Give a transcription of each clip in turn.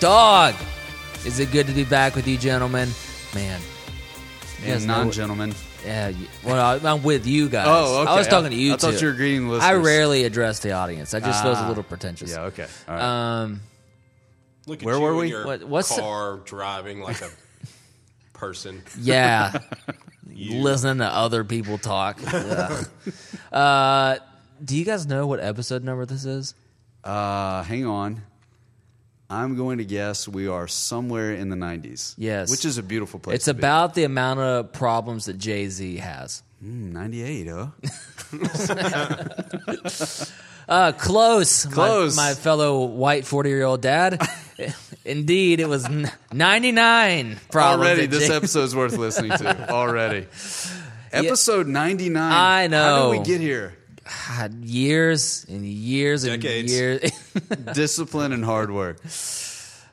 dog. Is it good to be back with you, gentlemen? Man. you guys And know- non-gentlemen. Yeah, well, I- I'm with you guys. Oh, okay. I was talking to you I thought you were greeting I rarely address the audience. I just was a Ah. little pretentious. Yeah. Okay. All right. Um, Look at Where you were we? your What- what's the- car driving like a person. yeah. Listening to other people talk. Ugh. uh, do you guys know what episode number this is? Uh, hang on. I'm going to guess we are somewhere in the 90s. Yes. Which is a beautiful place. It's to be. about the amount of problems that Jay Z has. Mm, 98, huh? Uh, close, my- Close. My, fellow white forty-year-old dad. Indeed, it was ninety-nine problems. Already, this Jay- episode's worth listening to. Already. Episode 99. I know. How did we get here? God, years and years and Decades. years. Discipline and hard work.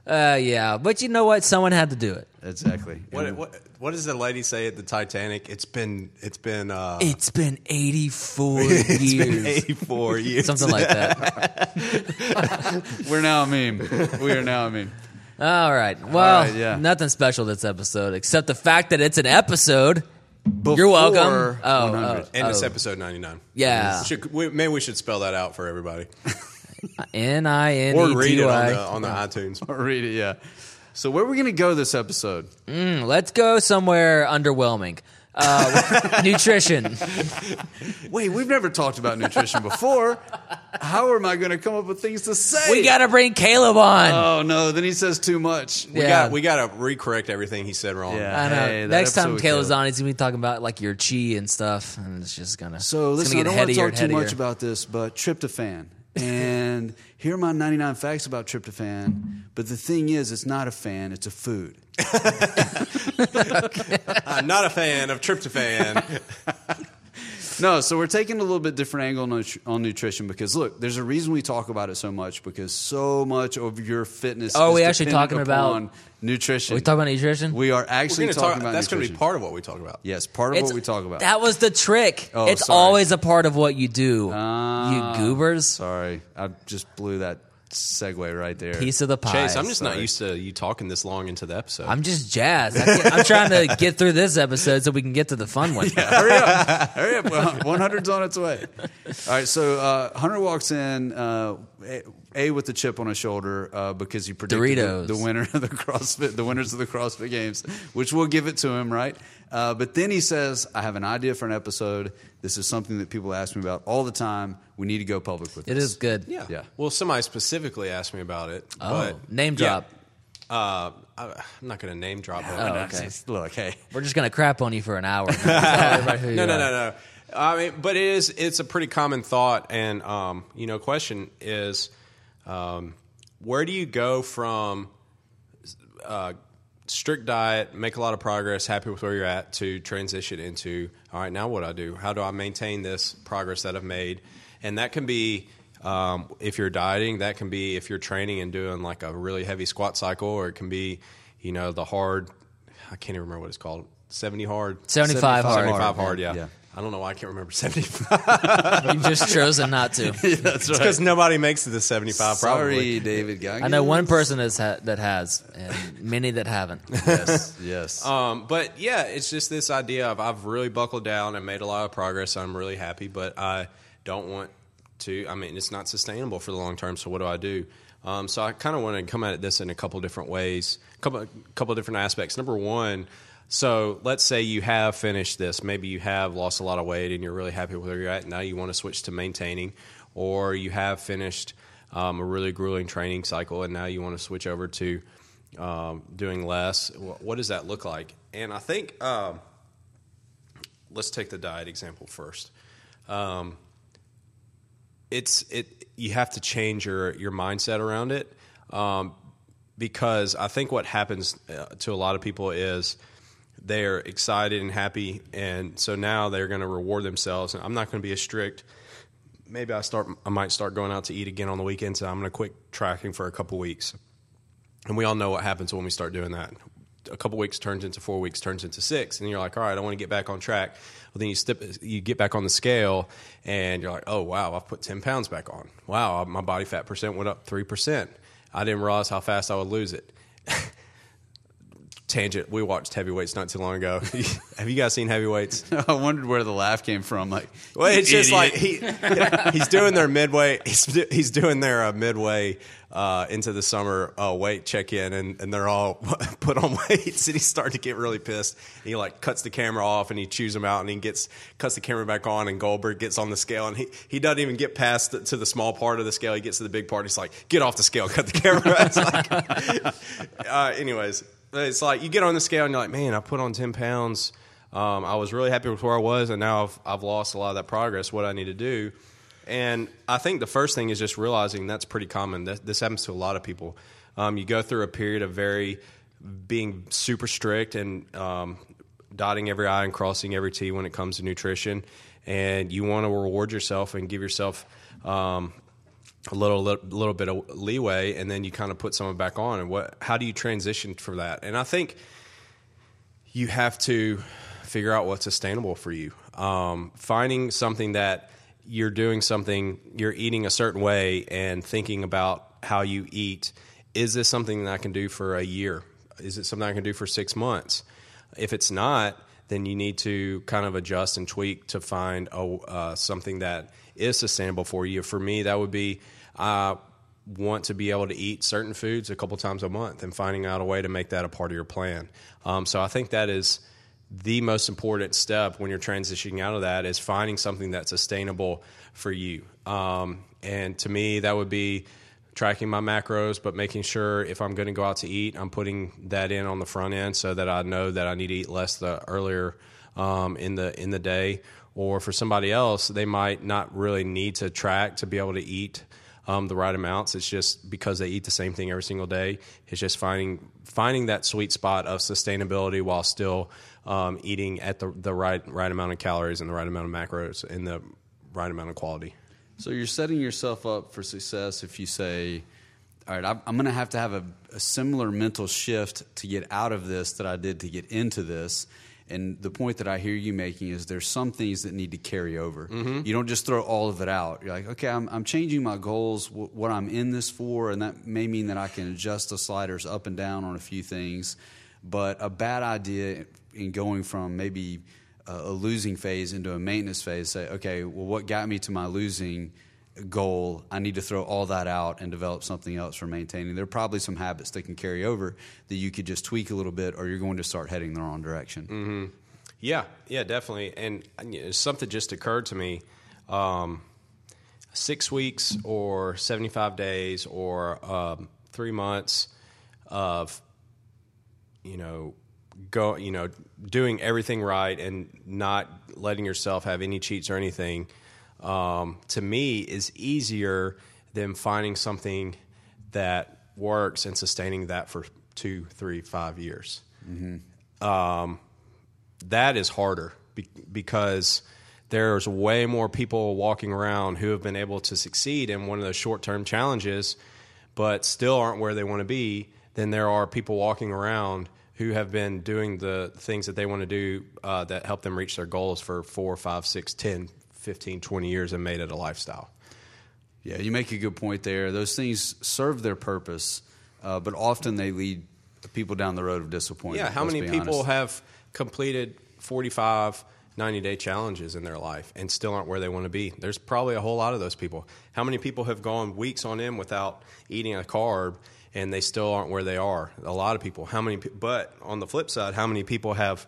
uh, yeah, but you know what? Someone had to do it. Exactly. What, what what does the lady say at the Titanic? It's been it's been uh, It's been eighty-four it's years, been eighty four years. something like that. We're now a meme. We are now a meme. All right. Well, right, yeah. nothing special this episode except the fact that it's an episode. You're welcome. Before Oh, 100. oh, and it's oh. episode ninety nine. Yeah. Should, we, maybe we should spell that out for everybody, N I N or E read it on the, on the iTunes. Or read it, yeah. So where are we going to go this episode? Mm, Let's go somewhere underwhelming. Uh, nutrition. Wait, we've never talked about nutrition before. How am I going to come up with things to say? We got to bring Caleb on. Oh no! Then he says too much. We Yeah. got we got to recorrect everything he said wrong. Yeah. I know. Hey, that Next time with Caleb's Caleb. on, he's gonna be talking about like your chi and stuff, and it's just gonna. So it's listen, I gonna don't want to headier talk too and much about this, but tryptophan. And here are my 99 facts about tryptophan. But the thing is, it's not a fan; it's a food. I'm uh, not a fan of tryptophan. No, so we're taking a little bit different angle on, on nutrition because look, there's a reason we talk about it so much because so much of your fitness. Oh, we actually dependent talking about- upon nutrition. we talk about nutrition. We are actually gonna talking talk. about That's going to be part of what we talk about. Yes, part of It's- what we talk about. That was the trick. Oh, it's sorry. always a part of what you do. Ah, you goobers. Sorry, I just blew that segue right there. Piece of the pie. Chase, I'm just not used to you talking this long into the episode. I'm just jazzed. I can't- I'm trying to get through this episode so we can get to the fun one. hurry up, hurry up. Well, 100's on its way. All right, so uh, Hunter walks in, uh, a, a with the chip on his shoulder uh, because he predicted Doritos. the, the winner of the CrossFit, the winners of the CrossFit Games, which we'll give it to him, right? Uh, but then he says, "I have an idea for an episode. This is something that people ask me about all the time. We need to go public with It this." is good. yeah. Yeah. Well, somebody specifically asked me about it. Oh, but name yeah. drop. Uh, I, I'm not going to name drop. Oh, it. okay. Look, hey, We're just gonna crap on you for an hour. Tell everybody who you No, no, no, no. I mean, but it is. It's a pretty common thought, and um, you know, question is, um, where do you go from uh, strict diet, make a lot of progress, happy with where you're at, to transition into all right, now what do I do? How do I maintain this progress that I've made? And that can be. Um, if you're dieting, that can be if you're training and doing like a really heavy squat cycle, or it can be, you know, the hard. I can't even remember what it's called. Seventy hard. 75 hard. 75 hard, yeah. Yeah. I don't know why I can't remember 75. You just chosen not to. that's right. Because nobody makes it to 75, Sorry, probably. David Goggins. I know one person that's ha- that has, and many that haven't. Yes, yes. Um, but yeah, it's just this idea of I've really buckled down and made a lot of progress. I'm really happy, but I don't want to. I mean, it's not sustainable for the long term. So what do I do? Um, so I kind of want to come at this in a couple different ways, couple couple different aspects. Number one, so let's say you have finished this. Maybe you have lost a lot of weight and you're really happy with where you're at. Now you want to switch to maintaining, or you have finished um, a really grueling training cycle and now you want to switch over to um, doing less. What does that look like? And I think um, let's take the diet example first. Um, it's it you have to change your your mindset around it um, because I think what happens uh, to a lot of people is they're excited and happy, and so now they're going to reward themselves. And I'm not going to be as strict. Maybe I start. I might start going out to eat again on the weekends. And I'm going to quit tracking for a couple weeks. And we all know what happens when we start doing that. a couple weeks turns into four weeks, turns into six, and you're like, all right, I want to get back on track. Well, then you step, you get back on the scale, and you're like, oh wow, I've put ten pounds back on. Wow, my body fat percent went up three percent. I didn't realize how fast I would lose it. Tangent. We watched Heavyweights not too long ago. Have you guys seen Heavyweights? I wondered where the laugh came from. Like, Well, it's "You just like he he's doing their midway. He's he's doing their uh, midway uh, into the summer uh, weight check in, and, and they're all put on weights, and he's starting to get really pissed. And he like cuts the camera off, and he chews them out, and he gets cuts the camera back on, and Goldberg gets on the scale, and he he doesn't even get past the, to the small part of the scale. He gets to the big part. He's like, "Get off the scale, cut the camera." It's like, uh, anyways, it's like you get on the scale, and you're like, "Man, I put on ten pounds." Um, I was really happy with where I was, and now I've, I've lost a lot of that progress. What I need to do, and I think the first thing is just realizing that's pretty common. This, this happens to a lot of people. Um, you go through a period of very being super strict and um, dotting every I and crossing every T when it comes to nutrition, and you want to reward yourself and give yourself um, a little, little little bit of leeway, and then you kind of put someone back on. And what? How do you transition for that? And I think you have to figure out what's sustainable for you. Um, finding something that you're doing something, you're eating a certain way, and thinking about how you eat. Is this something that I can do for a year? Is it something I can do for six months? If it's not, then you need to kind of adjust and tweak to find a, uh, something that is sustainable for you. For me, that would be I want to be able to eat certain foods a couple times a month and finding out a way to make that a part of your plan. Um, so I think that is the most important step when you're transitioning out of that is finding something that's sustainable for you. Um, and to me, that would be tracking my macros, but making sure if I'm going to go out to eat, I'm putting that in on the front end so that I know that I need to eat less the earlier um, in the in the day. Or for somebody else, they might not really need to track to be able to eat um, the right amounts. It's just because they eat the same thing every single day. It's just finding finding that sweet spot of sustainability while still um, eating at the the right right amount of calories and the right amount of macros and the right amount of quality. So you're setting yourself up for success if you say, "All right, I'm, going to have to have a, a similar mental shift to get out of this that I did to get into this." And the point that I hear you making is there's some things that need to carry over. Mm-hmm. You don't just throw all of it out. You're like, okay, I'm, I'm changing my goals, wh- what I'm in this for, and that may mean that I can adjust the sliders up and down on a few things. But a bad idea in going from maybe a, a losing phase into a maintenance phase, say, okay, well, what got me to my losing goal? I need to throw all that out and develop something else for maintaining. There are probably some habits that can carry over that you could just tweak a little bit, or you're going to start heading the wrong direction. Yeah, yeah, definitely. And you know, something just occurred to me: um, six weeks, or seventy-five days, or um, three months of you know go you know doing everything right and not letting yourself have any cheats or anything. Um, to me, is easier than finding something that works and sustaining that for two, three, five years. That is harder be- because there's way more people walking around who have been able to succeed in one of those short-term challenges but still aren't where they want to be than there are people walking around who have been doing the things that they want to do uh, that help them reach their goals for four, five, six, 10, 15, 20 years and made it a lifestyle. Yeah, you make a good point there. Those things serve their purpose, uh, but often they lead people down the road of disappointment. Yeah, how many people honest. have completed 45, 90 day challenges in their life and still aren't where they want to be? There's probably a whole lot of those people. How many people have gone weeks on end without eating a carb and they still aren't where they are? A lot of people. How many? But on the flip side, how many people have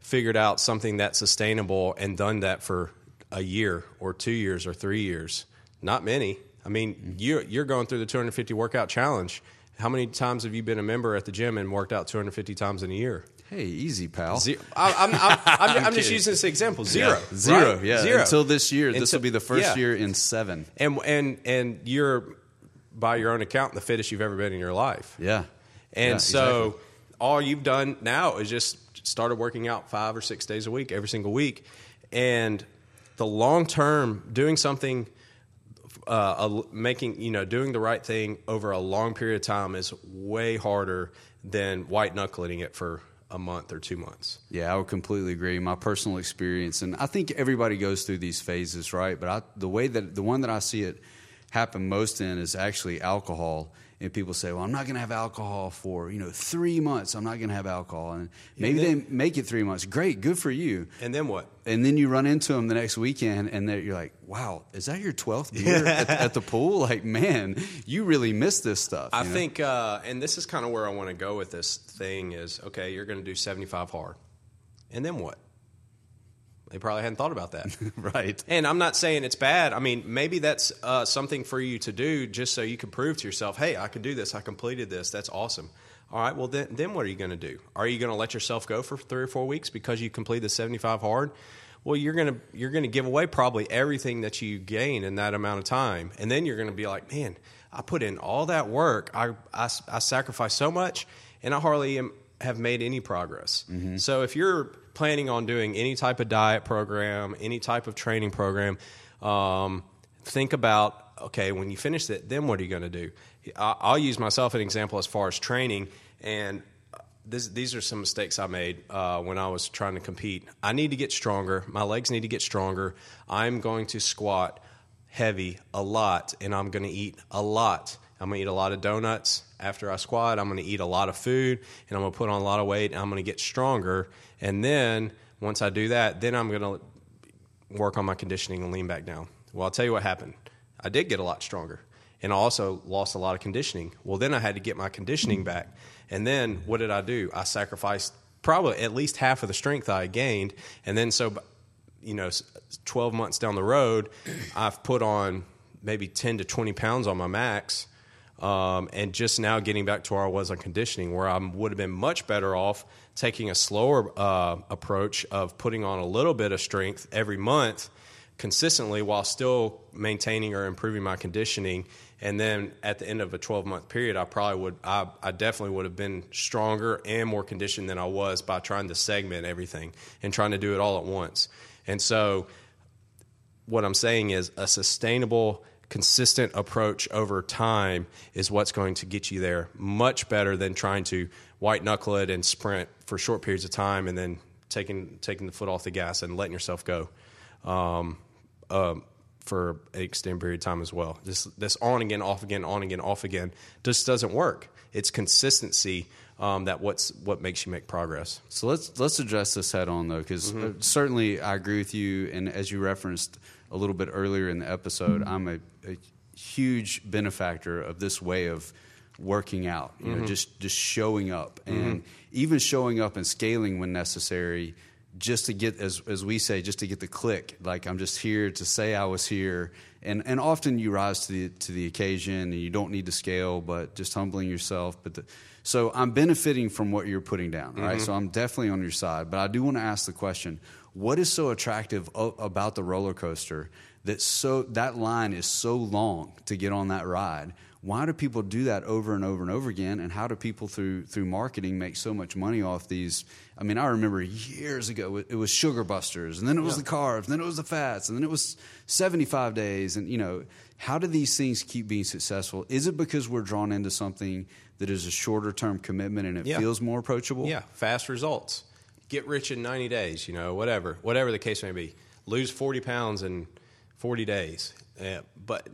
figured out something that's sustainable and done that for a year or two years or three years? Not many. I mean, you're you're going through the 250 workout challenge. How many times have you been a member at the gym and worked out 250 times in a year? Hey, easy, pal. Zero. I, I'm, I'm, I'm, I'm just using this example. Zero. Yeah, zero. right? Yeah, Zero. until this year. this will be the first yeah. year in seven. And and and you're by your own account the fittest you've ever been in your life. Yeah. And Yeah, so exactly. all you've done now is just started working out five or six days a week, every single week. And the long term, doing something uh, making you know doing the right thing over a long period of time is way harder than white knuckling it for a month or two months. Yeah, I would completely agree. My personal experience, and I think everybody goes through these phases, right? But I, the way that the one that I see it happen most in is actually alcohol. And people say, "Well, I'm not going to have alcohol for you know three months. I'm not going to have alcohol." And maybe then- they make it three months. Great, good for you. And then what? And then you run into them the next weekend, and you're like, "Wow, is that your twelfth beer at, at the pool? Like, man, you really miss this stuff." I know? think, uh, and this is kind of where I want to go with this thing is okay, you're going to do 75 hard. And then what? They probably hadn't thought about that. right. and I'm not saying it's bad. I mean, maybe that's uh, something for you to do just so you can prove to yourself, hey, I can do this. I completed this. That's awesome. All right, well, then, then what are you going to do? Are you going to let yourself go for three or four weeks because you completed the 75 hard? Well, you're going to you're going to give away probably everything that you gain in that amount of time, and then you're going to be like, man, I put in all that work, I I, I sacrificed so much, and I hardly am, have made any progress. So if you're planning on doing any type of diet program, any type of training program, um, think about okay when you finish it, then what are you going to do? I'll use myself an example as far as training and this, these are some mistakes I made uh, when I was trying to compete. I need to get stronger. My legs need to get stronger. I'm going to squat heavy a lot, and I'm going to eat a lot. I'm going to eat a lot of donuts after I squat. I'm going to eat a lot of food, and I'm going to put on a lot of weight, and I'm going to get stronger. And then once I do that, then I'm going to work on my conditioning and lean back down. Well, I'll tell you what happened. I did get a lot stronger and I also lost a lot of conditioning. Well, then I had to get my conditioning back. And then what did I do? I sacrificed probably at least half of the strength I gained. And then so, you know, 12 months down the road, I've put on maybe 10 to 20 pounds on my max. Um, and just now getting back to where I was on conditioning, where I would have been much better off taking a slower uh, approach of putting on a little bit of strength every month consistently while still maintaining or improving my conditioning. And then at the end of a 12 month period, I probably would, I, I definitely would have been stronger and more conditioned than I was by trying to segment everything and trying to do it all at once. And so, what I'm saying is a sustainable, consistent approach over time is what's going to get you there much better than trying to white knuckle it and sprint for short periods of time and then taking taking the foot off the gas and letting yourself go um, um, for an extended period of time as well. This this on again, off again, on again, off again just doesn't work. It's consistency um, that what's what makes you make progress. So let's let's address this head on though, because Mm-hmm. certainly I agree with you. And as you referenced a little bit earlier in the episode, mm-hmm. I'm a, a huge benefactor of this way of working out. You Mm-hmm. know, just just showing up mm-hmm. and even showing up and scaling when necessary, just to get as as we say, just to get the click. Like I'm just here to say I was here. And and often you rise to the to the occasion and you don't need to scale, but just humbling yourself. But the, so I'm benefiting from what you're putting down, right? Mm-hmm. So I'm definitely on your side. But I do want to ask the question: What is so attractive o- about the roller coaster that so that line is so long to get on that ride? Why do people do that over and over and over again? And how do people through through marketing make so much money off these? I mean, I remember years ago it was Sugar Busters, and then it was the carbs, and then it was the fats, and then it was 75 days. And you know, how do these things keep being successful? Is it because we're drawn into something that is a shorter term commitment and it Yeah. feels more approachable? Yeah, fast results. Get rich in 90 days, you know, whatever, whatever the case may be. Lose 40 pounds in 40 days. Uh, but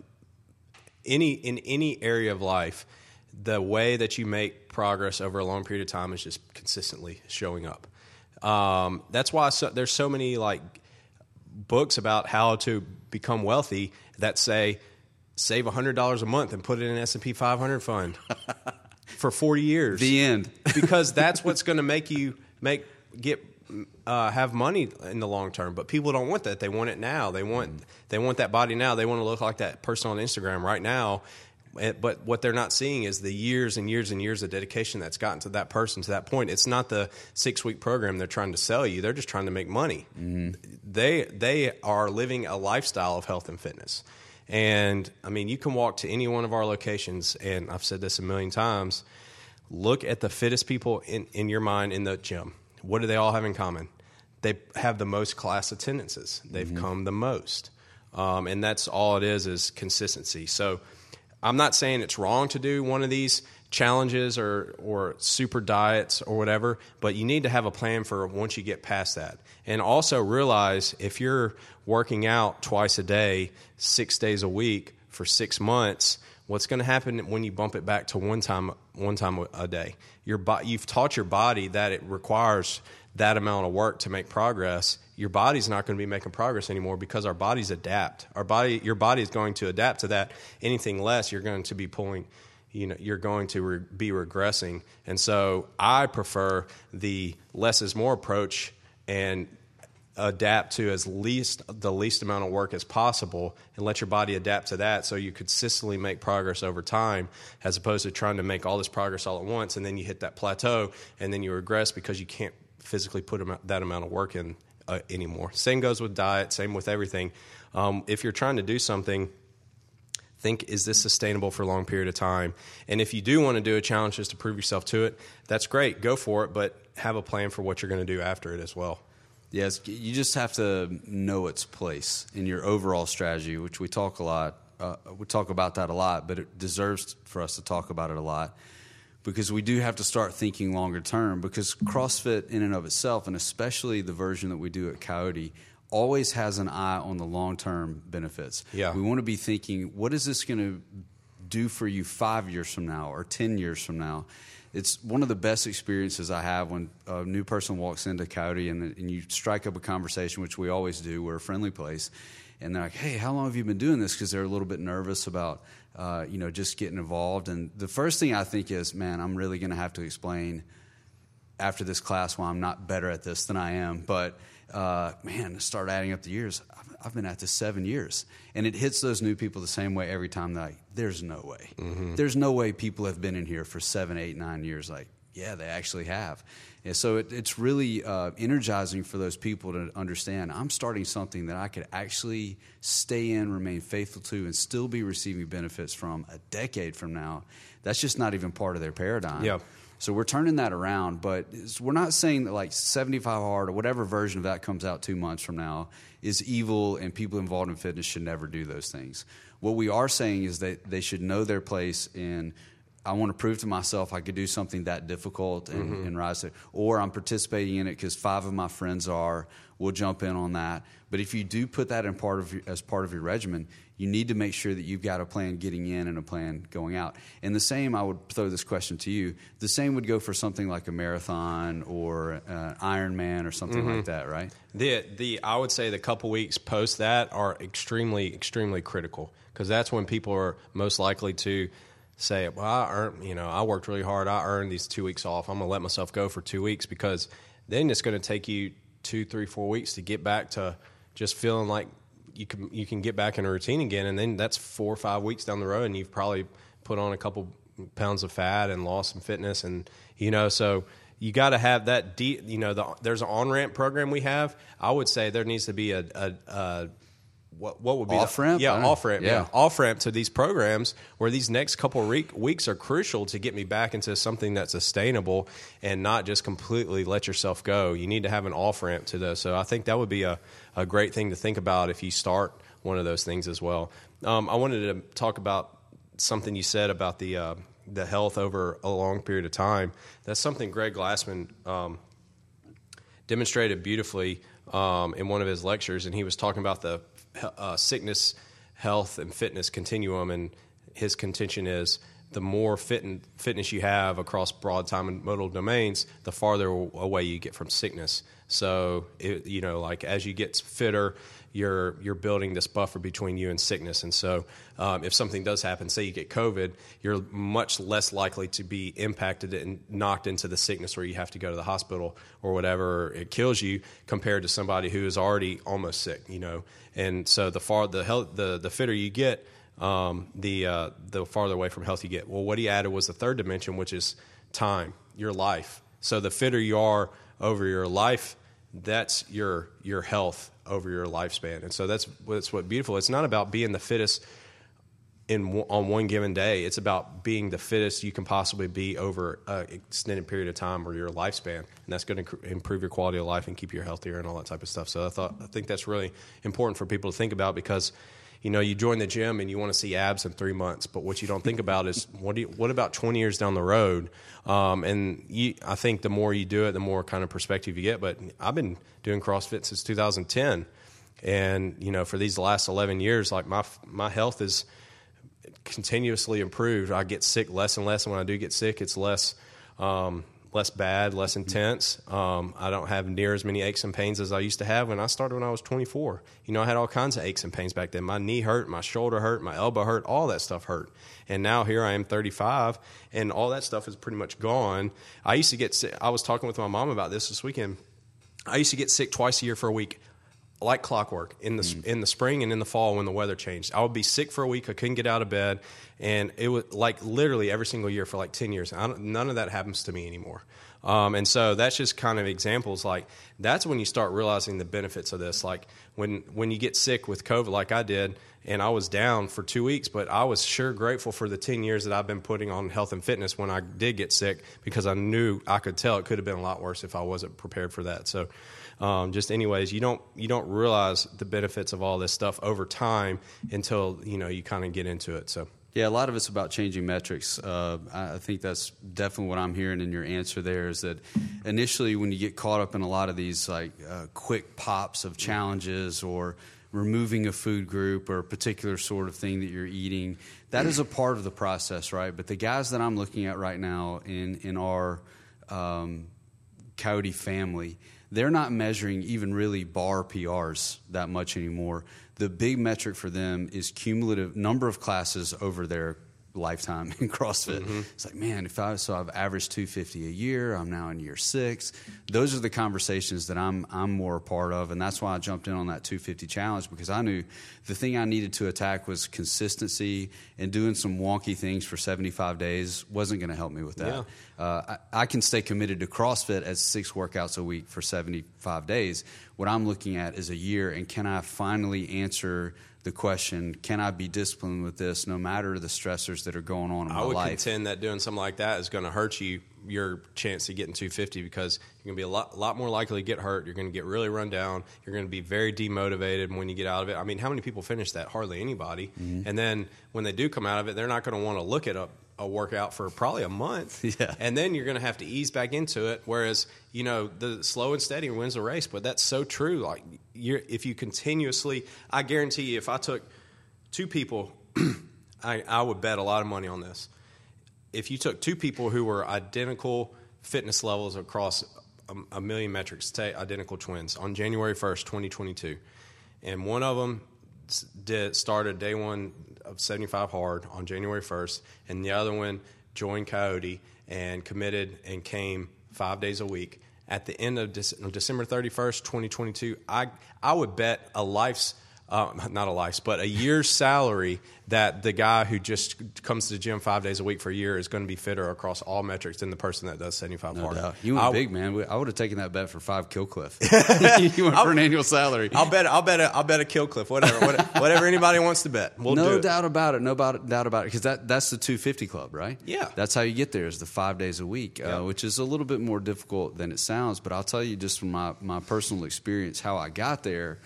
any in any area of life, the way that you make progress over a long period of time is just consistently showing up. Um, that's why so, there's so many like books about how to become wealthy that say save $100 a month and put it in an S&P 500 fund for 40 years The end. because that's what's going to make you make get uh, have money in the long term. But people don't want that. They want it now. They want they want that body now. They want to look like that person on Instagram right now. Eh, But what they're not seeing is the years and years and years of dedication that's gotten to that person to that point. It's not the six week program they're trying to sell you. They're just trying to make money. They they are living a lifestyle of health and fitness. And I mean, you can walk to any one of our locations, and I've said this a million times look at the fittest people in, in your mind in the gym. What do they all have in common? They have the most class attendances. They've come the most. um, and that's all it is is consistency. So I'm not saying it's wrong to do one of these challenges or or super diets or whatever, but you need to have a plan for once you get past that. And also realize if you're working out twice a day, 6 days a week for 6 months, what's going to happen when you bump it back to one time one time a day? Your bo- you've taught your body that it requires that amount of work to make progress, your body's not going to be making progress anymore because our bodies adapt. Our body, your body is going to adapt to that. Anything less, you're going to be pulling. You know, you're going to re- be regressing, and so I prefer the less is more approach and adapt to as least the least amount of work as possible and let your body adapt to that so you consistently make progress over time as opposed to trying to make all this progress all at once and then you hit that plateau and then you regress because you can't physically put that amount of work in uh, anymore. Same goes with diet, same with everything. Um, if you're trying to do something, think is this sustainable for a long period of time? And if you do want to do a challenge just to prove yourself to it, that's great, go for it, but have a plan for what you're going to do after it as well. Yes, you just have to know its place in your overall strategy, which we talk a lot. Uh, we talk about that a lot, but it deserves for us to talk about it a lot because we do have to start thinking longer term because CrossFit in and of itself, and especially the version that we do at Coyote, always has an eye on the long term benefits. Yeah. We want to be thinking, what is this going to do for you five years from now or 10 years from now? It's one of the best experiences I have when a new person walks into Coyote and, and you strike up a conversation, which we always do. We're a friendly place. And they're like, hey, how long have you been doing this? Because they're a little bit nervous about uh, you know, just getting involved. And the first thing I think is, man, I'm really going to have to explain after this class why I'm not better at this than I am. But uh, man, start adding up the years. I've, been at this seven years, and it hits those new people the same way every time. Like, there's no way. Mm-hmm. There's no way people have been in here for seven, eight, nine years. Like, yeah, they actually have. And so it, it's really uh, energizing for those people to understand I'm starting something that I could actually stay in, remain faithful to, and still be receiving benefits from a decade from now. That's just not even part of their paradigm. Yeah. So we're turning that around, but we're not saying that like 75 hard or whatever version of that comes out two months from now is evil and people involved in fitness should never do those things. What we are saying is that they should know their place in I want to prove to myself I could do something that difficult and, mm-hmm. and rise to, it. or I'm participating in it because five of my friends are. We'll jump in on that. But if you do put that in part of as part of your regimen, you need to make sure that you've got a plan getting in and a plan going out. And the same, I would throw this question to you. The same would go for something like a marathon or uh, Ironman or something mm-hmm. like that, right? The the I would say the couple weeks post that are extremely extremely critical because that's when people are most likely to say, well, I earned, you know, I worked really hard. I earned these two weeks off. I'm going to let myself go for two weeks because then it's going to take you two, three, four weeks to get back to just feeling like you can you can get back in a routine again, and then that's four or five weeks down the road, and you've probably put on a couple pounds of fat and lost some fitness, and you know, so you got to have that deep. You know, the, there's an on ramp program we have. I would say there needs to be a, a, a what what would be off ramp? Yeah, off ramp. Yeah. yeah. off ramp to these programs where these next couple week, weeks are crucial to get me back into something that's sustainable and not just completely let yourself go. You need to have an off ramp to this. So I think that would be a, a great thing to think about if you start one of those things as well. Um, I wanted to talk about something you said about the uh, the health over a long period of time. That's something Greg Glassman um, demonstrated beautifully um, in one of his lectures, and he was talking about the uh, sickness, health, and fitness continuum, and his contention is the more fit and fitness you have across broad time and modal domains, the farther away you get from sickness. So, it, you know, like as you get fitter, you're you're building this buffer between you and sickness. And so, um, if something does happen, say you get COVID, you're much less likely to be impacted and knocked into the sickness where you have to go to the hospital or whatever it kills you, compared to somebody who is already almost sick. You know, and so the far the health the the fitter you get, um, the uh, the farther away from health you get. Well, what he added was the third dimension, which is time, your life. So the fitter you are over your life, that's your your health over your lifespan. And so that's that's what beautiful. It's not about being the fittest in on one given day. It's about being the fittest you can possibly be over an extended period of time or your lifespan, and that's going to improve your quality of life and keep you healthier and all that type of stuff. So I thought I think that's really important for people to think about because you know, you join the gym and you want to see abs in three months, but what you don't think about is what do you, what about 20 years down the road? Um, and you, I think the more you do it, the more kind of perspective you get. But I've been doing CrossFit since 2010, and you know, for these last 11 years, like my my health is continuously improved. I get sick less and less, and when I do get sick, it's less. Um, less bad, less intense. Um, I don't have near as many aches and pains as I used to have when I started when I was 24. You know, I had all kinds of aches and pains back then. My knee hurt, my shoulder hurt, my elbow hurt, all that stuff hurt. And now here I am 35 and all that stuff is pretty much gone. I used to get sick. I was talking with my mom about this this weekend. I used to get sick twice a year for a week like clockwork in the mm. in the spring and in the fall when the weather changed. I would be sick for a week. I couldn't get out of bed, and it was like literally every single year for like ten years. none of that happens to me anymore. Um, and so that's just kind of examples. Like that's when you start realizing the benefits of this. Like when when you get sick with COVID, like I did, and I was down for two weeks, but I was sure grateful for the ten years that I've been putting on health and fitness when I did get sick because I knew I could tell it could have been a lot worse if I wasn't prepared for that. So um, just anyways, you don't you don't realize the benefits of all this stuff over time until you know you kind of get into it. So. Yeah, a lot of it's about changing metrics. Uh, I think that's definitely what I'm hearing in your answer. There is that initially, when you get caught up in a lot of these like uh, quick pops of challenges or removing a food group or a particular sort of thing that you're eating, that is a part of the process, right? But the guys that I'm looking at right now in in our um, Coyote family, they're not measuring even really bar PRs that much anymore. The big metric for them is cumulative number of classes over their lifetime in CrossFit. Mm-hmm. It's like, man, if I so I've averaged 250 a year, I'm now in year six. Those are the conversations that I'm I'm more a part of, and that's why I jumped in on that 250 challenge because I knew the thing I needed to attack was consistency and doing some wonky things for 75 days wasn't going to help me with that. Yeah. Uh, I, I can stay committed to CrossFit at six workouts a week for 75 days. What I'm looking at is a year, and can I finally answer the question, can I be disciplined with this no matter the stressors that are going on in I my life? I would contend that doing something like that is going to hurt you, your chance of getting in 250 because you're going to be a lot, lot more likely to get hurt. You're going to get really run down. You're going to be very demotivated when you get out of it. I mean, how many people finish that? Hardly anybody. Mm-hmm. And then when they do come out of it, they're not going to want to look at a a workout for probably a month. Yeah. And then you're going to have to ease back into it. Whereas, you know, the slow and steady wins the race. But that's so true. Like, you're, if you continuously, I guarantee you, if I took two people, I, I would bet a lot of money on this. If you took two people who were identical fitness levels across a, a million metrics, say identical twins, on January 1st, 2022, and one of them did started day one of 75 hard on January 1st, and the other one joined Coyote and committed and came five days a week. At the end of December 31st, 2022, I, I would bet a life's – uh, not a life, but a year's salary that the guy who just comes to the gym five days a week for a year is going to be fitter across all metrics than the person that does 75 no hard. Doubt. You went I, big, man. I would have taken that bet for five kill cliff. you went for an annual salary. I'll bet. I'll bet. A, I'll bet a kill cliff. Whatever. whatever anybody wants to bet. We'll no doubt about it. No doubt about it. Because that that's the 250 club, right? Yeah. That's how you get there. Is the five days a week, uh, which is a little bit more difficult than it sounds. But I'll tell you just from my my personal experience how I got there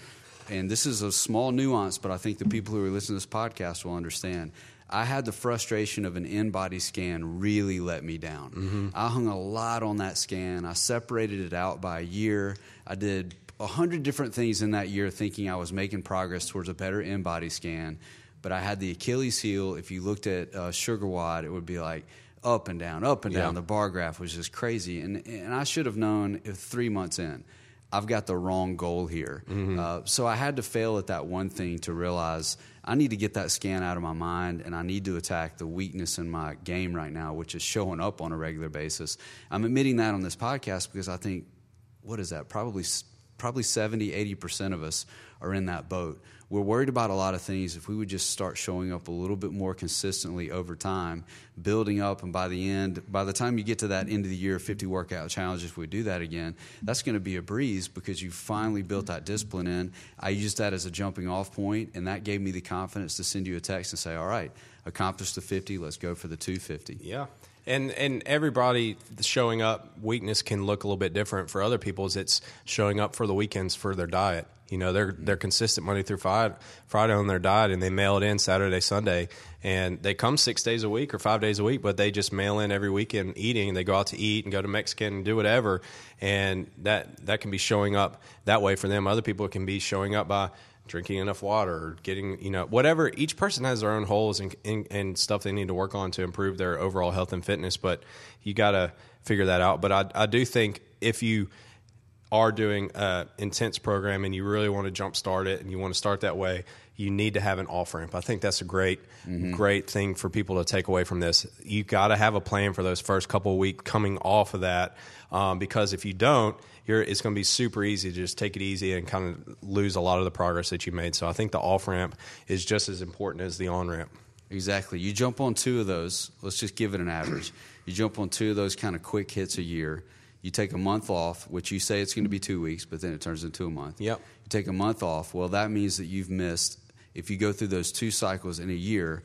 and this is a small nuance, but I think the people who are listening to this podcast will understand. I had the frustration of an InBody scan really let me down. Mm-hmm. I hung a lot on that scan. I separated it out by a year. I did a hundred different things in that year, thinking I was making progress towards a better InBody scan. But I had the Achilles heel. If you looked at uh, SugarWOD, it would be like up and down, up and down. The bar graph was just crazy, and and I should have known if three months in. I've got the wrong goal here. Mm-hmm. Uh, so I had to fail at that one thing to realize I need to get that scan out of my mind and I need to attack the weakness in my game right now, which is showing up on a regular basis. I'm admitting that on this podcast because I think, what is that? Probably, probably 70, 80% of us are in that boat we're worried about a lot of things. If we would just start showing up a little bit more consistently over time, building up, and by the end, by the time you get to that end of the year 50 workout challenge, if we do that again, that's going to be a breeze because you finally built that discipline in. I used that as a jumping off point, and that gave me the confidence to send you a text and say, all right, accomplished the 50. Let's go for the 250. Yeah. And and everybody showing up weakness can look a little bit different for other people's it's showing up for the weekends for their diet. You know, they're they're consistent Monday through Friday, Friday on their diet and they mail it in Saturday, Sunday and they come 6 days a week or 5 days a week, but they just mail in every weekend eating. They go out to eat and go to Mexican and do whatever and that that can be showing up that way for them. Other people can be showing up by drinking enough water getting you know whatever each person has their own holes and, and, stuff they need to work on to improve their overall health and fitness but you got to figure that out. But I, I do think if you are doing an intense program and you really want to jumpstart it and you want to start that way you need to have an off ramp. I think that's a great, mm-hmm. great thing for people to take away from this. You got to have a plan for those first couple of weeks coming off of that, um, because if you don't, it's going to be super easy to just take it easy and kind of lose a lot of the progress that you made. So I think the off ramp is just as important as the on ramp. Exactly. You jump on two of those. Let's just give it an average. You jump on two of those kind of quick hits a year. You take a month off, which you say it's going to be two weeks, but then it turns into a month. Yep. You take a month off. Well, that means that you've missed. If you go through those two cycles in a year,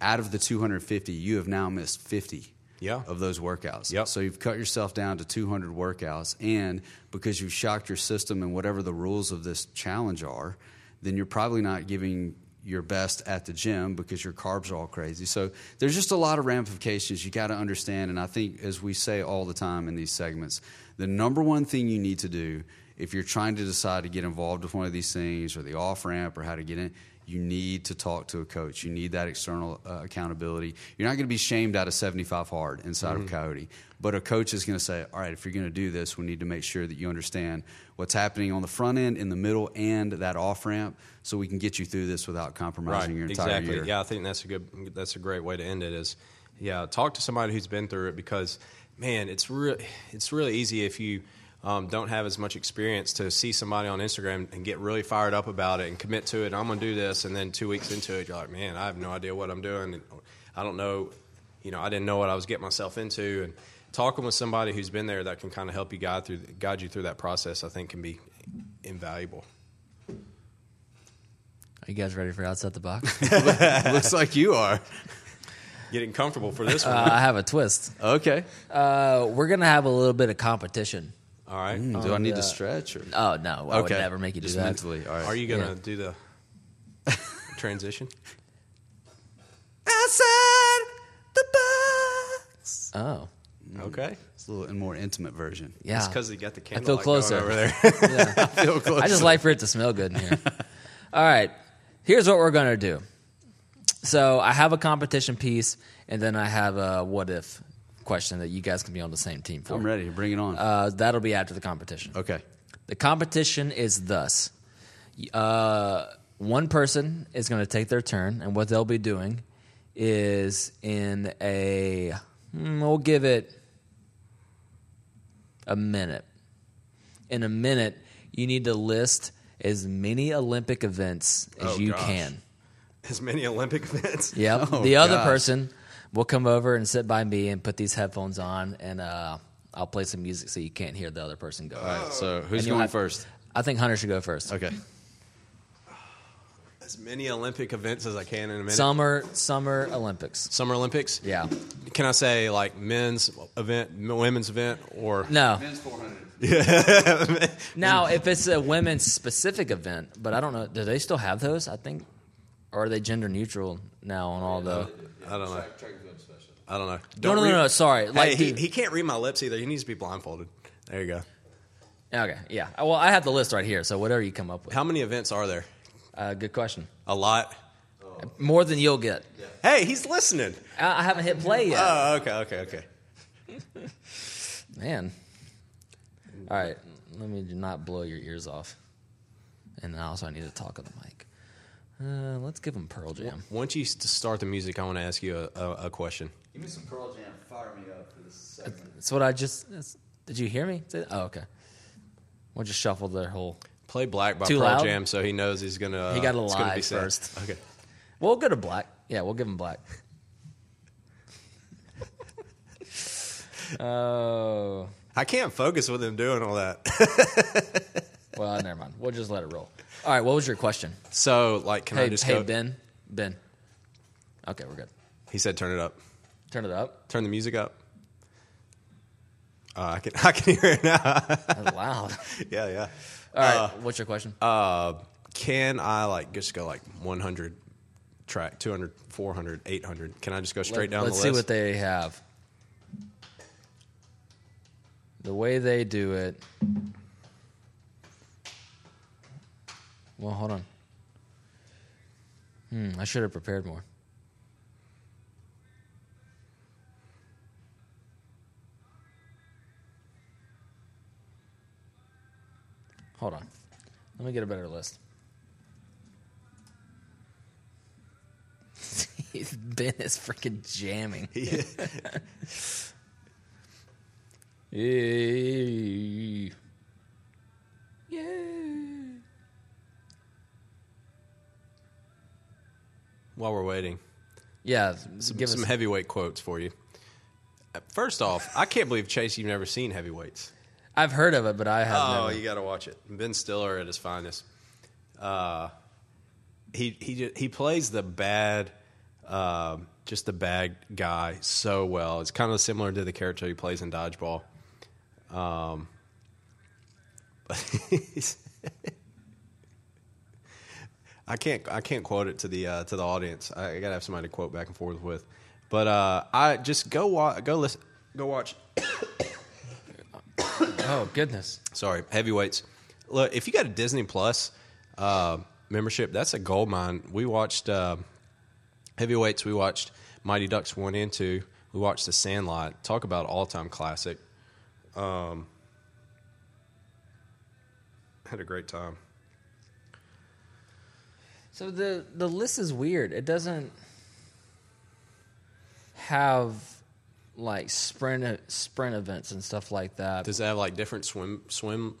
out of the 250, you have now missed 50 yeah. of those workouts. Yep. So you've cut yourself down to 200 workouts, and because you've shocked your system and whatever the rules of this challenge are, then you're probably not giving your best at the gym because your carbs are all crazy. So there's just a lot of ramifications you got to understand. And I think, as we say all the time in these segments, the number one thing you need to do if you're trying to decide to get involved with one of these things or the off ramp or how to get in you need to talk to a coach. You need that external uh, accountability. You're not going to be shamed out of 75 hard inside mm-hmm. of Coyote, but a coach is going to say, all right, if you're going to do this, we need to make sure that you understand what's happening on the front end, in the middle, and that off ramp, so we can get you through this without compromising right. your entire exactly. year. Yeah, I think that's a good. That's a great way to end it. Is yeah, talk to somebody who's been through it because man, it's really it's really easy if you um, don't have as much experience to see somebody on Instagram and get really fired up about it and commit to it. I'm going to do this, and then two weeks into it, you're like, man, I have no idea what I'm doing. I don't know, you know, I didn't know what I was getting myself into. And talking with somebody who's been there that can kind of help you guide through guide you through that process, I think, can be invaluable. Are you guys ready for outside the box? Looks like you are. Getting comfortable for this one. Uh, I have a twist. Okay. Uh, we're gonna have a little bit of competition. All right. Mm, do I need to stretch? Or? Oh no, I would never make you do Just that. mentally. All right. Are you going to Yeah. do the transition? outside the box? Oh, Okay. It's a little more intimate version. yeah. It's because he got the I candle feel closer over there. I Feel close. I just like for it to smell good in here. All right, here's what we're gonna do. So I have a competition piece, and then I have a what if question that you guys can be on the same team for. I'm ready. Bring it on. Uh, that'll be after the competition. okay. The competition is thus: uh, one person is going to take their turn, and what they'll be doing is in a mm, we'll give it a minute. In a minute, you need to list as many Olympic events as Oh, you gosh. can. As many Olympic events. Yep. Oh, the other gosh. person will come over and sit by me and put these headphones on, and uh, I'll play some music so you can't hear the other person go. All right. So who's And you'll going have- first? I think Hunter should go first. Okay. As many Olympic events as I can in a minute. Summer Summer Olympics. Summer Olympics. Yeah. Can I say like men's event, women's event, or No. Men's 400. Now, if it's a women's specific event, but I don't know, do they still have those? I think, or are they gender neutral now on all the? I don't know. I don't know. No, Don't no, no, read- no. Sorry. Like, hey, he, dude- he can't read my lips either. He needs to be blindfolded. There you go. okay, yeah. Well, I have the list right here, so whatever you come up with. How many events are there? Uh, good question. A lot. More than you'll get. Hey, he's listening. I, I haven't hit play yet. Oh, okay, okay, okay. Man. All right. Let me not blow your ears off. And also, I need to talk on the mic. Uh, let's give them Pearl Jam. Once you start the music, I want to ask you a, a, a question. Give me some Pearl Jam. Fire me up for this segment. That's what I just. that's- Did you hear me? Oh, okay. We'll just shuffle their whole. Play Black by Too Pearl loud? Jam, so he knows he's gonna. Uh, He gotta lie be sad. first. Okay. We'll go to black. Yeah, we'll give him black. Oh. I can't focus with him doing all that. well, never mind. We'll just let it roll. All right. What was your question? so, like, can I just hey, go? Ben. Ben. Okay, we're good. He said turn it up. Turn it up. Turn the music up. Uh, I can I can hear it now. That's loud. yeah, yeah. All right. what's your question? Uh, can I like just go like 100 track, 200, 400, 800? Can I just go straight down Let's see what they have. The way they do it. Well, hold on. Hmm, I should have prepared more. Hold on. Let me get a better list. ben is freaking jamming. Yeah. Yay. Yay. While we're waiting, Yeah, some, give some us. heavyweight quotes for you. Uh, First off, I can't believe Chase, you've never seen heavyweights. I've heard of it, but I have Oh, never. you got to watch it. Ben Stiller at his finest. Uh, he he he plays the bad, um, just the bad guy so well. It's kind of similar to the character he plays in Dodgeball. Um, but he's- I can't I can't quote it to the uh, to the audience. I, I gotta have somebody to quote back and forth with. But uh, I just go wa- go listen go watch Oh goodness. sorry, heavyweights. Look, if you got a Disney Plus uh, membership, that's a gold mine. We watched uh, heavyweights. We watched Mighty Ducks one and two. We watched The Sandlot. Talk about all time classic. Um, had a great time. So the the list is weird. It doesn't have like sprint sprint events and stuff like that. Does it have like different swim swim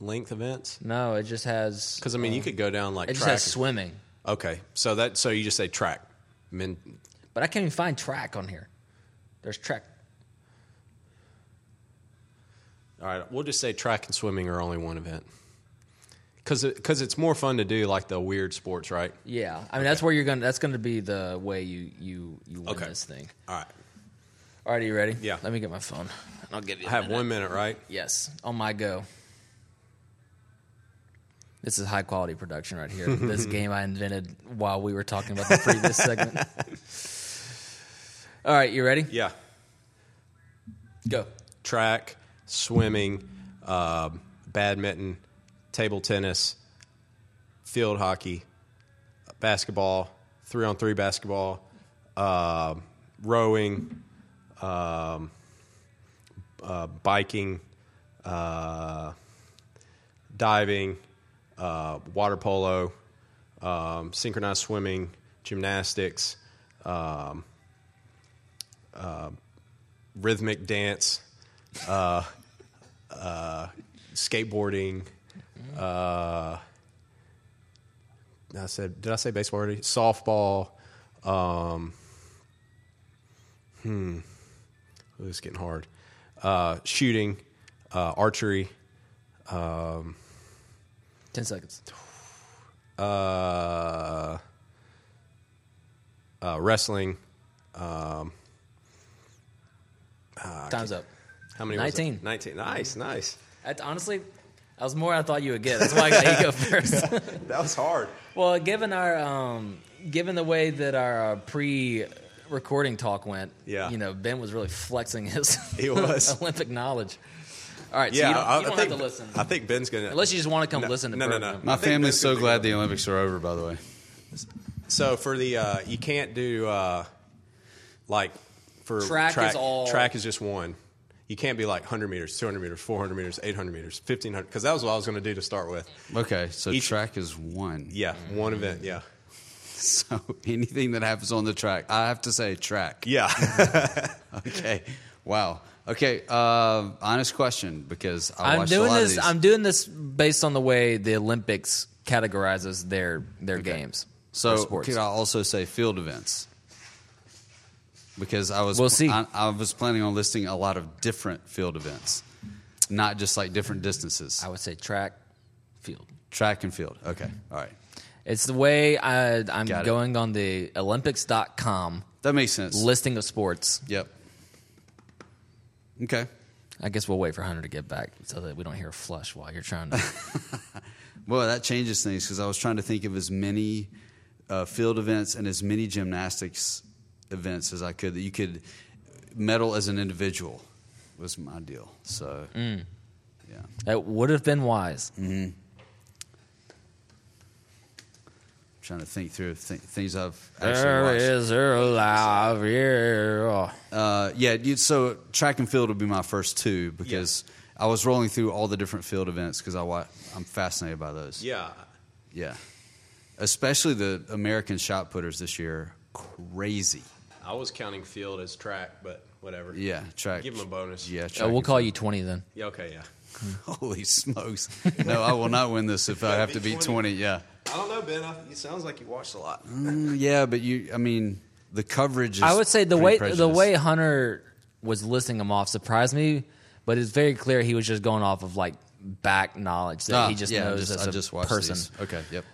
length events? no, it just has. Because I mean, you um, could go down like it just has swimming, okay, so that so you just say track. Men, but I can't even find track on here. There's track. All right, we'll just say track and swimming are only one event. Because because it's more fun to do like the weird sports, right? Yeah, I mean that's where you're gonna. That's gonna be the way you you you win Okay. this thing. All right, All right, are you ready? Yeah. Let me get my phone. I'll give you. I have minute. one minute, right? Yes, on my go. This is high quality production right here. this game I invented while we were talking about the previous segment. All right, you ready? Yeah. Go. Track, swimming, um, badminton, table tennis, field hockey, basketball, three on three basketball, um rowing, um, uh, biking, uh, diving, uh, water polo, um, synchronized swimming, gymnastics, um, uh, rhythmic dance, uh, uh, skateboarding. Uh, I said, did I say baseball already? Softball. Um, hmm, it's getting hard. Uh, shooting, uh, archery. Ten seconds. uh, uh, wrestling. Um, Time's up. how many? was it? 19. Nineteen. Nice, nice. That's, honestly, that was more I thought you would get. That's why I got you go first. That was hard. well, given our um, given the way that our uh, pre-recording talk went, Yeah. you know, Ben was really flexing his He was. Olympic knowledge. All right, so Yeah, you don't, I, you don't I think have to listen. I think Ben's gonna. Unless you just want to come No, listen to no, no, no. program. My family's so glad the Olympics are over. By the way, So for the uh, you can't do uh, like for Track is all- track is just one. You can't be like 100 meters, 200 meters, 400 meters, 800 meters, 1500 because that was what I was going to do to start with. okay, so Each- track is one. Yeah, one event. Yeah, So anything that happens on the track, I have to say track. yeah. Okay. Wow. Okay. Uh, honest question because I I'm doing a lot this. Of these. I'm doing this based on the way the Olympics categorizes their their games. so their could I also say field events? Because I was We'll see. I, I was planning on listing a lot of different field events, not just like different distances. I would say track, field. Track and field. Okay. All right. It's the way I, I'm Got it. going on the Olympics.com That makes sense. listing of sports. Yep. Okay. I guess we'll wait for Hunter to get back so that we don't hear a flush while you're trying to. Well, that changes things because I was trying to think of as many uh, field events and as many gymnastics events as I could that you could medal as an individual was my deal. So, Mm. yeah. that would have been wise. trying to think through th- things I've actually There watched. is a live here. Uh, yeah, you, so track and field would be my first two because I was rolling through all the different field events because I wa- I'm fascinated by those. Yeah. Yeah. Especially the American shot putters this year. Crazy. I was counting field as track, but whatever. Yeah, track. Give him a bonus. Yeah, track Uh, we'll and call you 20 then. Yeah, okay, yeah. Holy smokes. No, I will not win this if I have to beat 20. Yeah. I don't know, Ben. I, it sounds like you watched a lot. Mm, yeah, but you, I mean, the coverage is. I would say the pretty way the way Hunter was listing them off surprised me, but it's very clear he was just going off of like back knowledge that Ah, he just yeah, I knows just, as I a just watched person. these. Okay, yep.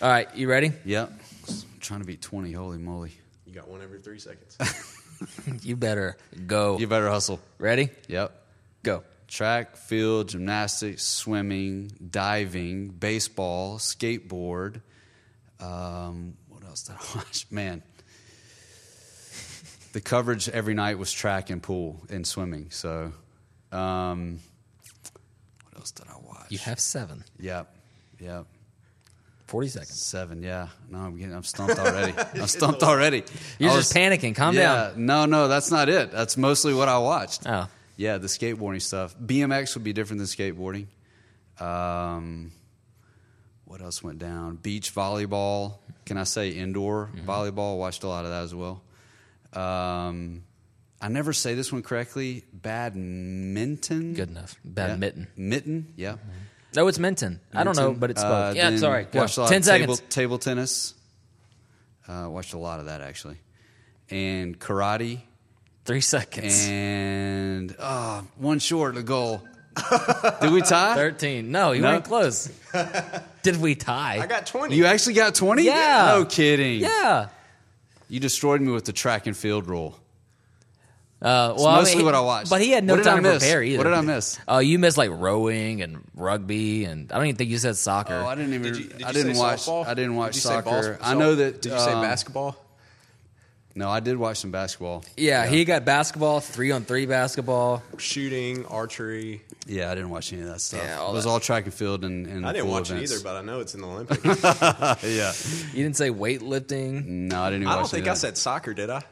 All right, you ready? Yep. trying to beat 20. Holy moly. You got one every three seconds. You better go. You better hustle. ready? Yep. Go. Track, field, gymnastics, swimming, diving, baseball, skateboard. Um, what else did I watch? Man, the coverage every night was track and pool and swimming. So, um, what else did I watch? You have seven. Yep. Yep. 40 seconds. Seven. Yeah. No, I'm getting. I'm stumped already. I'm stumped already. You're I just panicking. Calm yeah, down. No, no, that's not it. That's mostly what I watched. Oh. Yeah, the skateboarding stuff. BMX would be different than skateboarding. Um, what else went down? Beach volleyball. Can I say indoor Mm-hmm. volleyball? Watched a lot of that as well. Um, I never say this one correctly. Badminton. Good enough. Badminton. Mitten. Yeah. No, it's Minton. I don't know, Minton. but it's Uh, spelled. yeah, then sorry. Go. Watched a lot 10 of seconds. Table, table tennis. Uh, watched a lot of that actually, and karate, Three seconds. and oh, one short of goal. Did we tie? 13. No, you No? weren't close. Did we tie? I got 20. You actually got twenty? Yeah. No kidding. yeah. You destroyed me with the track and field rule. Uh, It's well, I mostly mean, what I watched. But he had no I time to miss? prepare either. What did I miss? Oh, you missed like rowing and rugby, and I don't even think you said soccer. Oh, I didn't even. Did you, did I didn't say watch. softball? I didn't watch Did you say soccer. ball- I know that. Did you say um, basketball? No, I did watch some basketball. yeah, he got basketball, three on three basketball. Shooting, archery. Yeah, I didn't watch any of that stuff. Yeah, it was that. all track and field and. and I didn't watch events. it either, but I know it's in the Olympics. yeah. You didn't say weightlifting. No, I didn't. Even I don't think any I said soccer, did I?